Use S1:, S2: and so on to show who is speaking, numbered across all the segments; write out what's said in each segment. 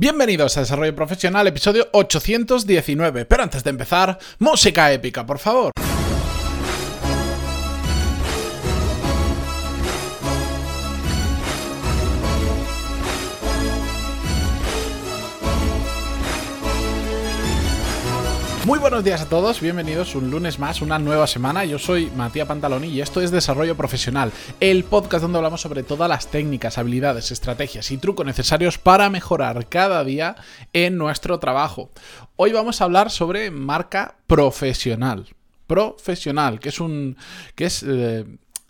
S1: Bienvenidos a Desarrollo Profesional, episodio 819. Pero antes de empezar, música épica, por favor. Muy buenos días a todos, bienvenidos un lunes más, una nueva semana. Yo soy Matías Pantaloni y esto es Desarrollo Profesional, el podcast donde hablamos sobre todas las técnicas, habilidades, estrategias y trucos necesarios para mejorar cada día en nuestro trabajo. Hoy vamos a hablar sobre marca profesional. Profesional, que es un. que es. Eh,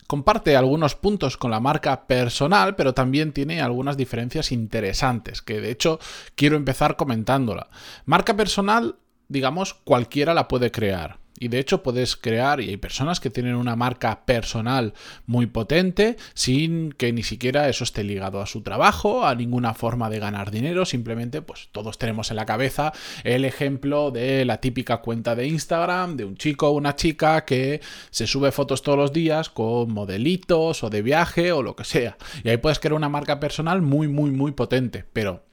S1: comparte algunos puntos con la marca personal, pero también tiene algunas diferencias interesantes, que de hecho quiero empezar comentándola. Marca personal digamos, cualquiera la puede crear. Y de hecho puedes crear, y hay personas que tienen una marca personal muy potente sin que ni siquiera eso esté ligado a su trabajo, a ninguna forma de ganar dinero, simplemente pues todos tenemos en la cabeza el ejemplo de la típica cuenta de Instagram de un chico o una chica que se sube fotos todos los días con modelitos o de viaje o lo que sea. Y ahí puedes crear una marca personal muy, muy, muy potente, pero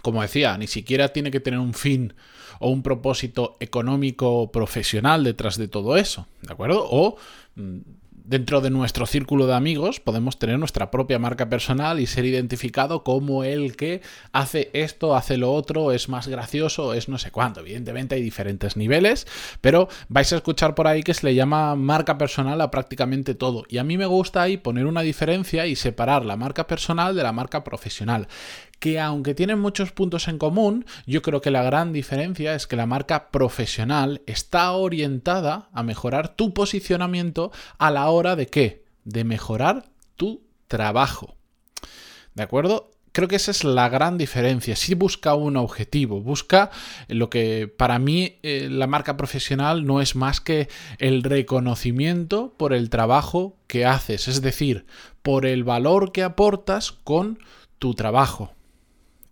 S1: como decía, ni siquiera tiene que tener un fin o un propósito económico profesional detrás de todo eso, ¿de acuerdo? O mm, dentro de nuestro círculo de amigos podemos tener nuestra propia marca personal y ser identificado como el que hace esto, hace lo otro, es más gracioso, es no sé cuánto. Evidentemente hay diferentes niveles, pero vais a escuchar por ahí que se le llama marca personal a prácticamente todo. Y a mí me gusta ahí poner una diferencia y separar la marca personal de la marca profesional que aunque tienen muchos puntos en común, yo creo que la gran diferencia es que la marca profesional está orientada a mejorar tu posicionamiento a la hora de qué? De mejorar tu trabajo. ¿De acuerdo? Creo que esa es la gran diferencia. Si busca un objetivo, busca lo que para mí eh, la marca profesional no es más que el reconocimiento por el trabajo que haces, es decir, por el valor que aportas con tu trabajo.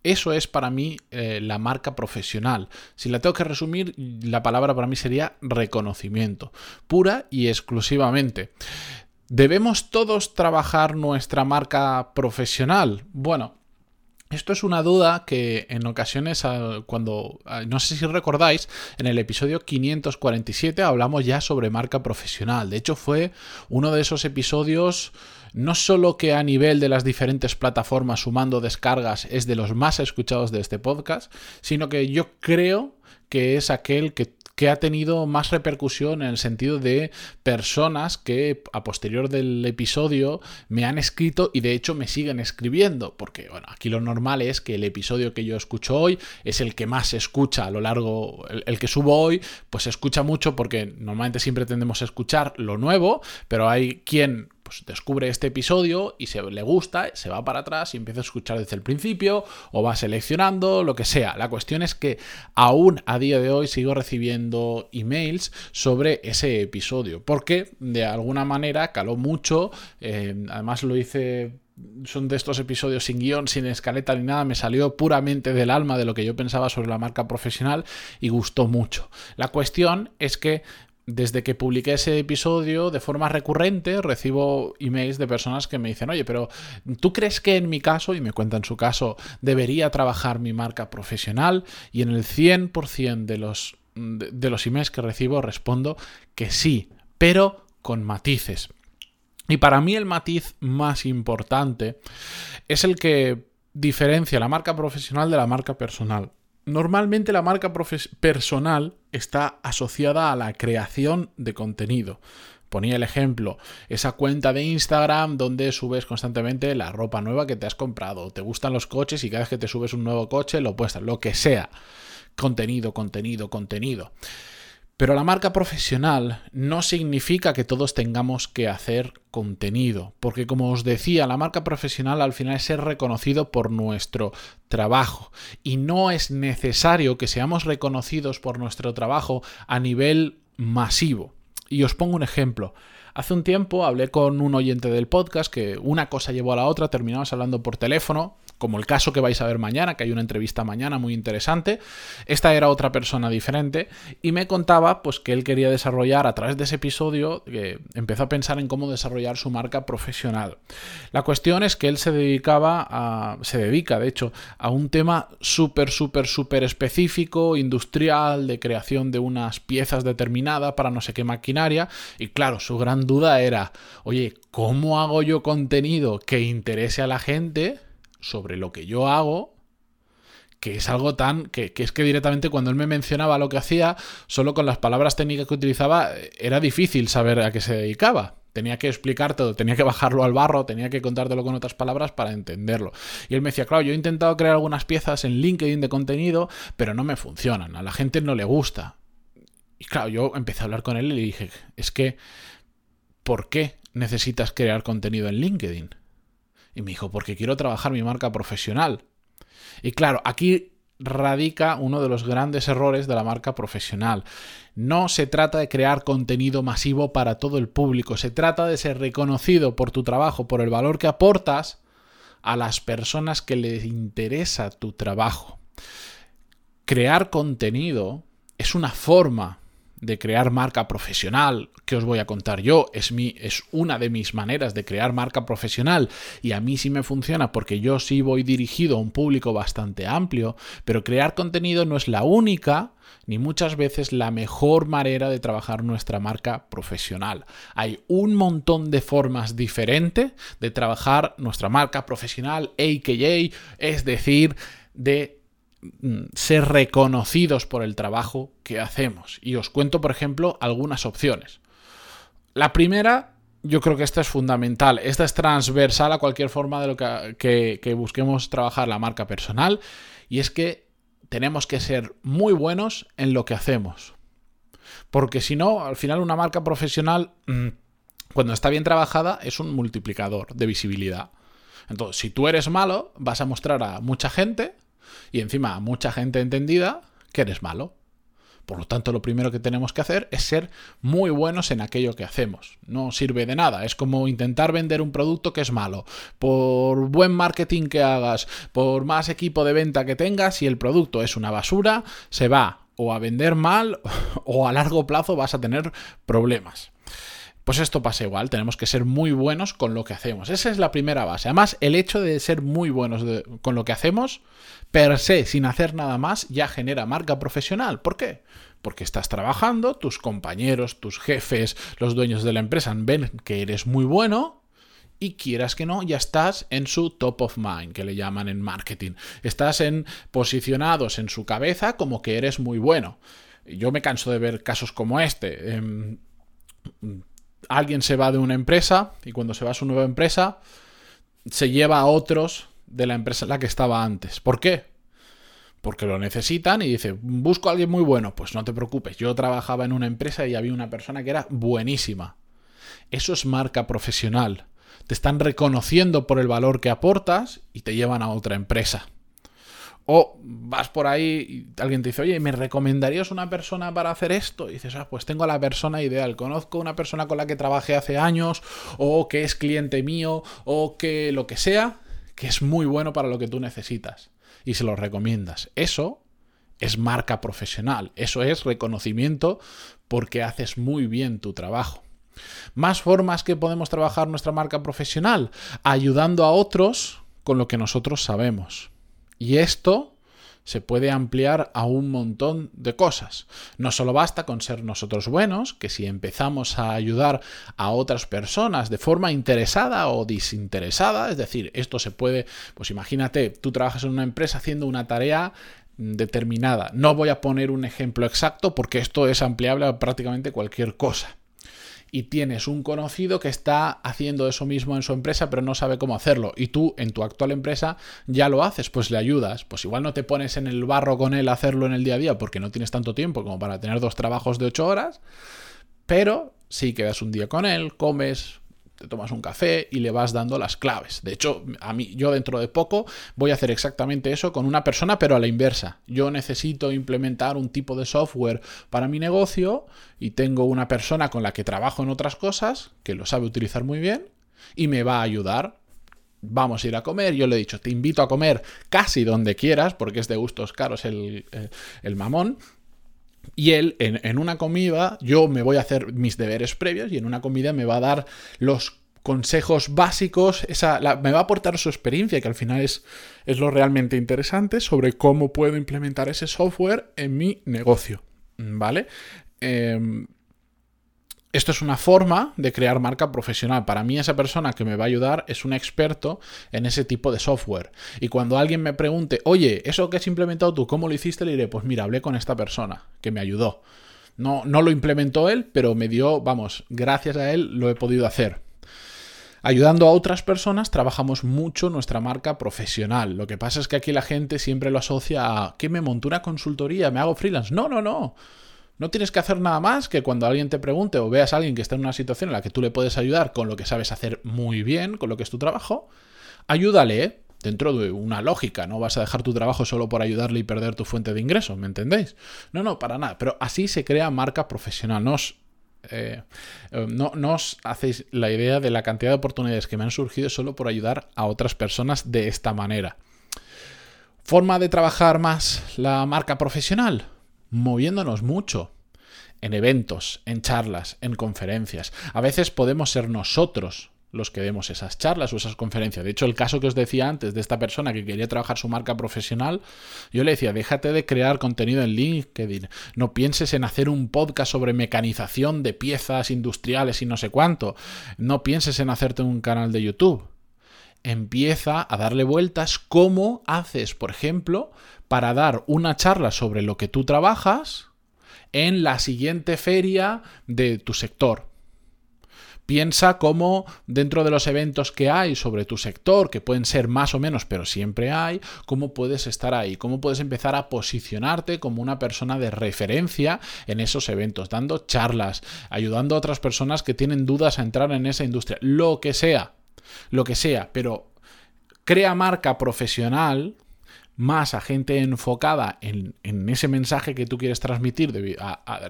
S1: Eso es para mí eh, la marca profesional. Si la tengo que resumir, la palabra para mí sería reconocimiento, pura y exclusivamente. ¿Debemos todos trabajar nuestra marca profesional? Bueno, esto es una duda que en ocasiones, ah, cuando, ah, no sé si recordáis, en el episodio 547 hablamos ya sobre marca profesional. De hecho, fue uno de esos episodios no solo que a nivel de las diferentes plataformas sumando descargas es de los más escuchados de este podcast, sino que yo creo que es aquel que que ha tenido más repercusión en el sentido de personas que a posterior del episodio me han escrito y de hecho me siguen escribiendo, porque bueno, aquí lo normal es que el episodio que yo escucho hoy es el que más se escucha a lo largo, el, el que subo hoy, pues se escucha mucho porque normalmente siempre tendemos a escuchar lo nuevo, pero hay quien pues descubre este episodio y se le gusta, se va para atrás y empieza a escuchar desde el principio o va seleccionando, lo que sea. La cuestión es que aún a día de hoy sigo recibiendo emails sobre ese episodio, porque de alguna manera caló mucho, eh, además lo hice son de estos episodios sin guion, sin escaleta ni nada, me salió puramente del alma de lo que yo pensaba sobre la marca profesional y gustó mucho. La cuestión es que desde que publiqué ese episodio, de forma recurrente, recibo emails de personas que me dicen, oye, pero ¿tú crees que en mi caso, y me cuentan su caso, debería trabajar mi marca profesional? Y en el 100% de los, de los emails que recibo respondo que sí, pero con matices. Y para mí el matiz más importante es el que diferencia la marca profesional de la marca personal. Normalmente la marca personal está asociada a la creación de contenido. Ponía el ejemplo, esa cuenta de Instagram donde subes constantemente la ropa nueva que te has comprado, te gustan los coches y cada vez que te subes un nuevo coche lo puestas, lo que sea. Contenido, contenido, contenido. Pero la marca profesional no significa que todos tengamos que hacer contenido, porque como os decía, la marca profesional al final es ser reconocido por nuestro trabajo y no es necesario que seamos reconocidos por nuestro trabajo a nivel masivo. Y os pongo un ejemplo. Hace un tiempo hablé con un oyente del podcast que una cosa llevó a la otra, terminamos hablando por teléfono como el caso que vais a ver mañana, que hay una entrevista mañana muy interesante. Esta era otra persona diferente y me contaba pues que él quería desarrollar a través de ese episodio, que empezó a pensar en cómo desarrollar su marca profesional. La cuestión es que él se dedicaba a, se dedica de hecho a un tema súper, súper, súper específico, industrial, de creación de unas piezas determinadas para no sé qué maquinaria y claro, su gran duda era, oye, ¿cómo hago yo contenido que interese a la gente? Sobre lo que yo hago, que es algo tan. Que, es que directamente cuando él me mencionaba lo que hacía, solo con las palabras técnicas que utilizaba, era difícil saber a qué se dedicaba. Tenía que explicar todo, tenía que bajarlo al barro, tenía que contártelo con otras palabras para entenderlo. Y él me decía, claro, yo he intentado crear algunas piezas en LinkedIn de contenido, pero no me funcionan, a la gente no le gusta. Y claro, yo empecé a hablar con él y le dije, es que, ¿por qué necesitas crear contenido en LinkedIn? Y me dijo, porque quiero trabajar mi marca profesional. Y claro, aquí radica uno de los grandes errores de la marca profesional. No se trata de crear contenido masivo para todo el público, se trata de ser reconocido por tu trabajo, por el valor que aportas a las personas que les interesa tu trabajo. Crear contenido es una forma de crear marca profesional que os voy a contar yo es mi es una de mis maneras de crear marca profesional y a mí sí me funciona porque yo sí voy dirigido a un público bastante amplio, pero crear contenido no es la única ni muchas veces la mejor manera de trabajar nuestra marca profesional. Hay un montón de formas diferentes de trabajar nuestra marca profesional, AKA, es decir, de ser reconocidos por el trabajo que hacemos. Y os cuento, por ejemplo, algunas opciones. La primera, yo creo que esta es fundamental. Esta es transversal a cualquier forma de lo que, que busquemos trabajar la marca personal. Y es que tenemos que ser muy buenos en lo que hacemos. Porque si no, al final una marca profesional, mm, cuando está bien trabajada, es un multiplicador de visibilidad. Entonces, si tú eres malo, vas a mostrar a mucha gente y encima mucha gente entendida que eres malo. Por lo tanto, lo primero que tenemos que hacer es ser muy buenos en aquello que hacemos. No sirve de nada. Es como intentar vender un producto que es malo. Por buen marketing que hagas, por más equipo de venta que tengas, si el producto es una basura, se va o a vender mal o a largo plazo vas a tener problemas. Pues esto pasa igual, tenemos que ser muy buenos con lo que hacemos. Esa es la primera base. Además, el hecho de ser muy buenos con lo que hacemos, per se, sin hacer nada más, ya genera marca profesional. ¿Por qué? Porque estás trabajando, tus compañeros, tus jefes, los dueños de la empresa ven que eres muy bueno y quieras que no, ya estás en su top of mind, que le llaman en marketing. Estás en posicionados en su cabeza como que eres muy bueno. Yo me canso de ver casos como este. Em, alguien se va de una empresa y cuando se va a su nueva empresa se lleva a otros de la empresa en la que estaba antes. ¿Por qué? Porque lo necesitan y dice, busco a alguien muy bueno. Pues no te preocupes, yo trabajaba en una empresa y había una persona que era buenísima. Eso es marca profesional. Te están reconociendo por el valor que aportas y te llevan a otra empresa. O vas por ahí y alguien te dice, oye, ¿me recomendarías una persona para hacer esto? Y dices, ah, pues tengo a la persona ideal. Conozco una persona con la que trabajé hace años, o que es cliente mío, o que lo que sea, que es muy bueno para lo que tú necesitas. Y se lo recomiendas. Eso es marca profesional. Eso es reconocimiento porque haces muy bien tu trabajo. Más formas que podemos trabajar nuestra marca profesional, ayudando a otros con lo que nosotros sabemos. Y esto se puede ampliar a un montón de cosas. No solo basta con ser nosotros buenos, que si empezamos a ayudar a otras personas de forma interesada o desinteresada, es decir, esto se puede, pues imagínate, tú trabajas en una empresa haciendo una tarea determinada. No voy a poner un ejemplo exacto porque esto es ampliable a prácticamente cualquier cosa y tienes un conocido que está haciendo eso mismo en su empresa pero no sabe cómo hacerlo. Y tú en tu actual empresa ya lo haces, pues le ayudas, pues igual no te pones en el barro con él a hacerlo en el día a día porque no tienes tanto tiempo como para tener dos trabajos de ocho horas, pero sí quedas un día con él, comes, te tomas un café y le vas dando las claves. De hecho, a mí, yo dentro de poco voy a hacer exactamente eso con una persona, pero a la inversa. Yo necesito implementar un tipo de software para mi negocio y tengo una persona con la que trabajo en otras cosas, que lo sabe utilizar muy bien, y me va a ayudar vamos a ir a comer, yo le he dicho, te invito a comer casi donde quieras, porque es de gustos caros el, el, mamón, y él, en, una comida, yo me voy a hacer mis deberes previos y en una comida me va a dar los consejos básicos, esa, me va a aportar su experiencia, que al final es, es lo realmente interesante, sobre cómo puedo implementar ese software en mi negocio. ¿Vale? Em, esto es una forma de crear marca profesional. Para mí esa persona que me va a ayudar es un experto en ese tipo de software. Y cuando alguien me pregunte, oye, eso que has implementado tú, ¿cómo lo hiciste? Le diré, pues mira, hablé con esta persona que me ayudó. No, no lo implementó él, pero me dio, vamos, gracias a él lo he podido hacer. Ayudando a otras personas trabajamos mucho nuestra marca profesional. Lo que pasa es que aquí la gente siempre lo asocia a que me monto una consultoría, me hago freelance. No, no, no. No tienes que hacer nada más que cuando alguien te pregunte o veas a alguien que está en una situación en la que tú le puedes ayudar con lo que sabes hacer muy bien, con lo que es tu trabajo, ayúdale dentro de una lógica. No vas a dejar tu trabajo solo por ayudarle y perder tu fuente de ingresos, ¿me entendéis? No, no, para nada. Pero así se crea marca profesional. No eh, eh, no, os hacéis la idea de la cantidad de oportunidades que me han surgido solo por ayudar a otras personas de esta manera. Forma de trabajar más la marca profesional, moviéndonos mucho en eventos, en charlas, en conferencias. A veces podemos ser nosotros los que demos esas charlas o esas conferencias. De hecho, el caso que os decía antes de esta persona que quería trabajar su marca profesional, yo le decía, déjate de crear contenido en LinkedIn, no pienses en hacer un podcast sobre mecanización de piezas industriales y no sé cuánto, no pienses en hacerte un canal de YouTube. Empieza a darle vueltas cómo haces, por ejemplo, para dar una charla sobre lo que tú trabajas en la siguiente feria de tu sector Piensa cómo dentro de los eventos que hay sobre tu sector, que pueden ser más o menos, pero siempre hay, cómo puedes estar ahí, cómo puedes empezar a posicionarte como una persona de referencia en esos eventos, dando charlas, ayudando a otras personas que tienen dudas a entrar en esa industria, lo que sea, lo que sea, pero crea marca profesional más a gente enfocada en, ese mensaje que tú quieres transmitir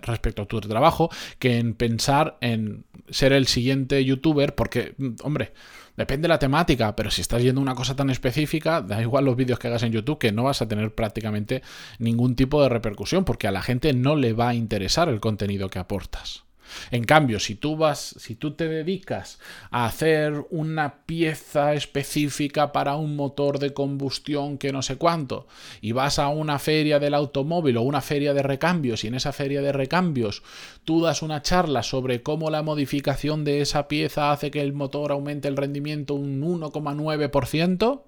S1: respecto a tu trabajo que en pensar en ser el siguiente youtuber, porque, hombre, depende de la temática, pero si estás yendo a una cosa tan específica, da igual los vídeos que hagas en YouTube, que no vas a tener prácticamente ningún tipo de repercusión, porque a la gente no le va a interesar el contenido que aportas. En cambio, si tú vas, si tú te dedicas a hacer una pieza específica para un motor de combustión que no sé cuánto, y vas a una feria del automóvil o una feria de recambios, y en esa feria de recambios tú das una charla sobre cómo la modificación de esa pieza hace que el motor aumente el rendimiento un 1,9%,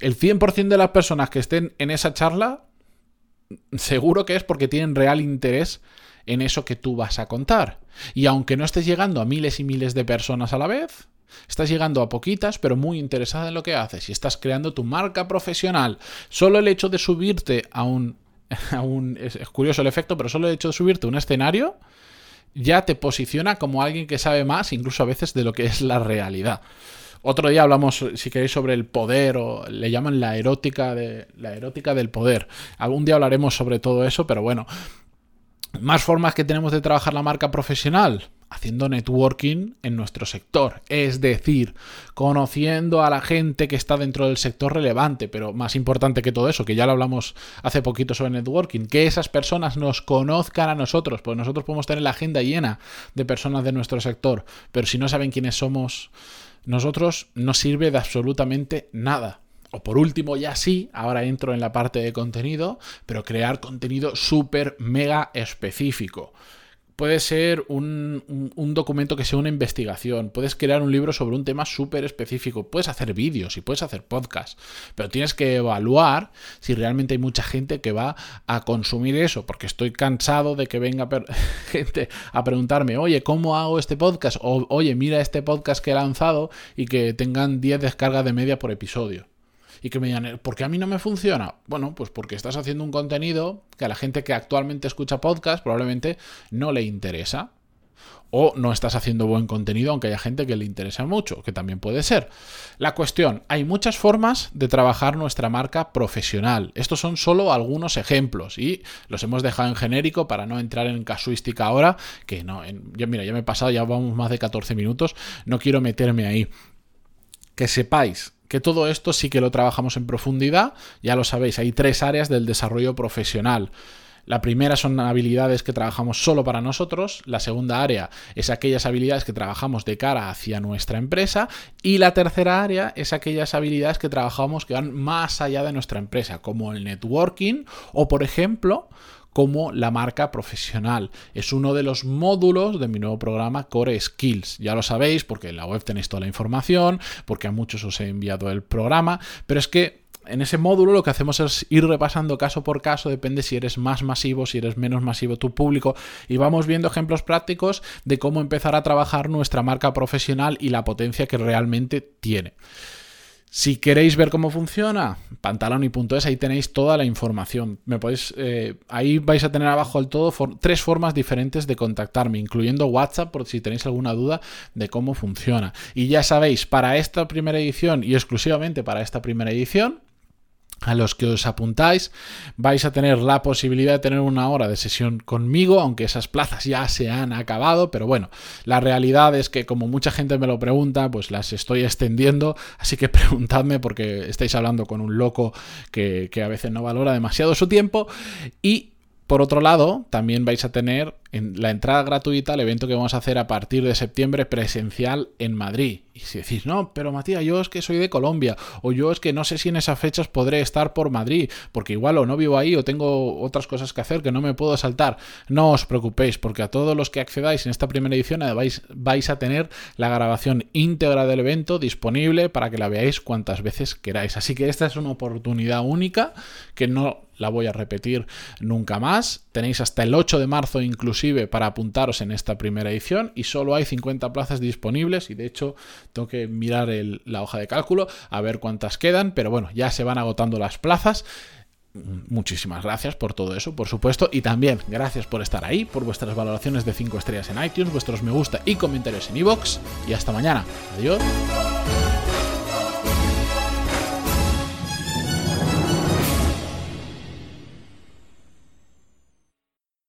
S1: el 100% de las personas que estén en esa charla, seguro que es porque tienen real interés en eso que tú vas a contar. Y aunque no estés llegando a miles y miles de personas a la vez, estás llegando a poquitas, pero muy interesada en lo que haces y estás creando tu marca profesional. Solo el hecho de subirte a un... A un es, curioso el efecto, pero solo el hecho de subirte a un escenario ya te posiciona como alguien que sabe más, incluso a veces, de lo que es la realidad. Otro día hablamos, si queréis, sobre el poder, o le llaman la erótica, de, la erótica del poder. Algún día hablaremos sobre todo eso, pero bueno, más formas que tenemos de trabajar la marca profesional, haciendo networking en nuestro sector, es decir, conociendo a la gente que está dentro del sector relevante, pero más importante que todo eso, que ya lo hablamos hace poquito sobre networking, que esas personas nos conozcan a nosotros, pues nosotros podemos tener la agenda llena de personas de nuestro sector, pero si no saben quiénes somos nosotros, no sirve de absolutamente nada. O por último, ya sí, ahora entro en la parte de contenido, pero crear contenido súper mega específico. Puede ser un, documento que sea una investigación, puedes crear un libro sobre un tema súper específico, puedes hacer vídeos y puedes hacer podcasts, pero tienes que evaluar si realmente hay mucha gente que va a consumir eso, porque estoy cansado de que venga gente a preguntarme, oye, ¿cómo hago este podcast? O, oye, mira este podcast que he lanzado y que tengan 10 descargas de media por episodio y que me digan, ¿por qué a mí no me funciona? Bueno, pues porque estás haciendo un contenido que a la gente que actualmente escucha podcast probablemente no le interesa. O no estás haciendo buen contenido, aunque haya gente que le interesa mucho, que también puede ser. La cuestión, hay muchas formas de trabajar nuestra marca profesional. Estos son solo algunos ejemplos y los hemos dejado en genérico para no entrar en casuística ahora, que no, ya mira, ya me he pasado, ya vamos más de 14 minutos, no quiero meterme ahí. que sepáis que todo esto sí que lo trabajamos en profundidad, ya lo sabéis, hay tres áreas del desarrollo profesional. La primera son habilidades que trabajamos solo para nosotros, la segunda área es aquellas habilidades que trabajamos de cara hacia nuestra empresa y la tercera área es aquellas habilidades que trabajamos que van más allá de nuestra empresa, como el networking o por ejemplo como la marca profesional. Es uno de los módulos de mi nuevo programa Core Skills. Ya lo sabéis porque en la web tenéis toda la información, porque a muchos os he enviado el programa, pero es que en ese módulo lo que hacemos es ir repasando caso por caso, depende si eres más masivo, si eres menos masivo tu público, y vamos viendo ejemplos prácticos de cómo empezar a trabajar nuestra marca profesional y la potencia que realmente tiene. Si queréis ver cómo funciona, pantaloni.es, ahí tenéis toda la información. Me podéis, eh, ahí vais a tener abajo al todo tres formas diferentes de contactarme, incluyendo WhatsApp, por si tenéis alguna duda de cómo funciona. Y ya sabéis, para esta primera edición y exclusivamente para esta primera edición, a los que os apuntáis vais a tener la posibilidad de tener una hora de sesión conmigo, aunque esas plazas ya se han acabado, pero bueno, la realidad es que como mucha gente me lo pregunta, pues las estoy extendiendo, así que preguntadme porque estáis hablando con un loco que, que a veces no valora demasiado su tiempo y por otro lado, también vais a tener en la entrada gratuita al evento que vamos a hacer a partir de septiembre presencial en Madrid. Y si decís, no, pero Matías, yo es que soy de Colombia, o yo es que no sé si en esas fechas podré estar por Madrid, porque igual o no vivo ahí o tengo otras cosas que hacer que no me puedo saltar. No os preocupéis, porque a todos los que accedáis en esta primera edición vais, vais a tener la grabación íntegra del evento disponible para que la veáis cuantas veces queráis. Así que esta es una oportunidad única que no la voy a repetir nunca más. Tenéis hasta el 8 de marzo inclusive para apuntaros en esta primera edición y solo hay 50 plazas disponibles y de hecho tengo que mirar la hoja de cálculo a ver cuántas quedan, pero bueno, ya se van agotando las plazas. Muchísimas gracias por todo eso, por supuesto, y también gracias por estar ahí, por vuestras valoraciones de 5 estrellas en iTunes, vuestros me gusta y comentarios en iVoox, y hasta mañana. Adiós.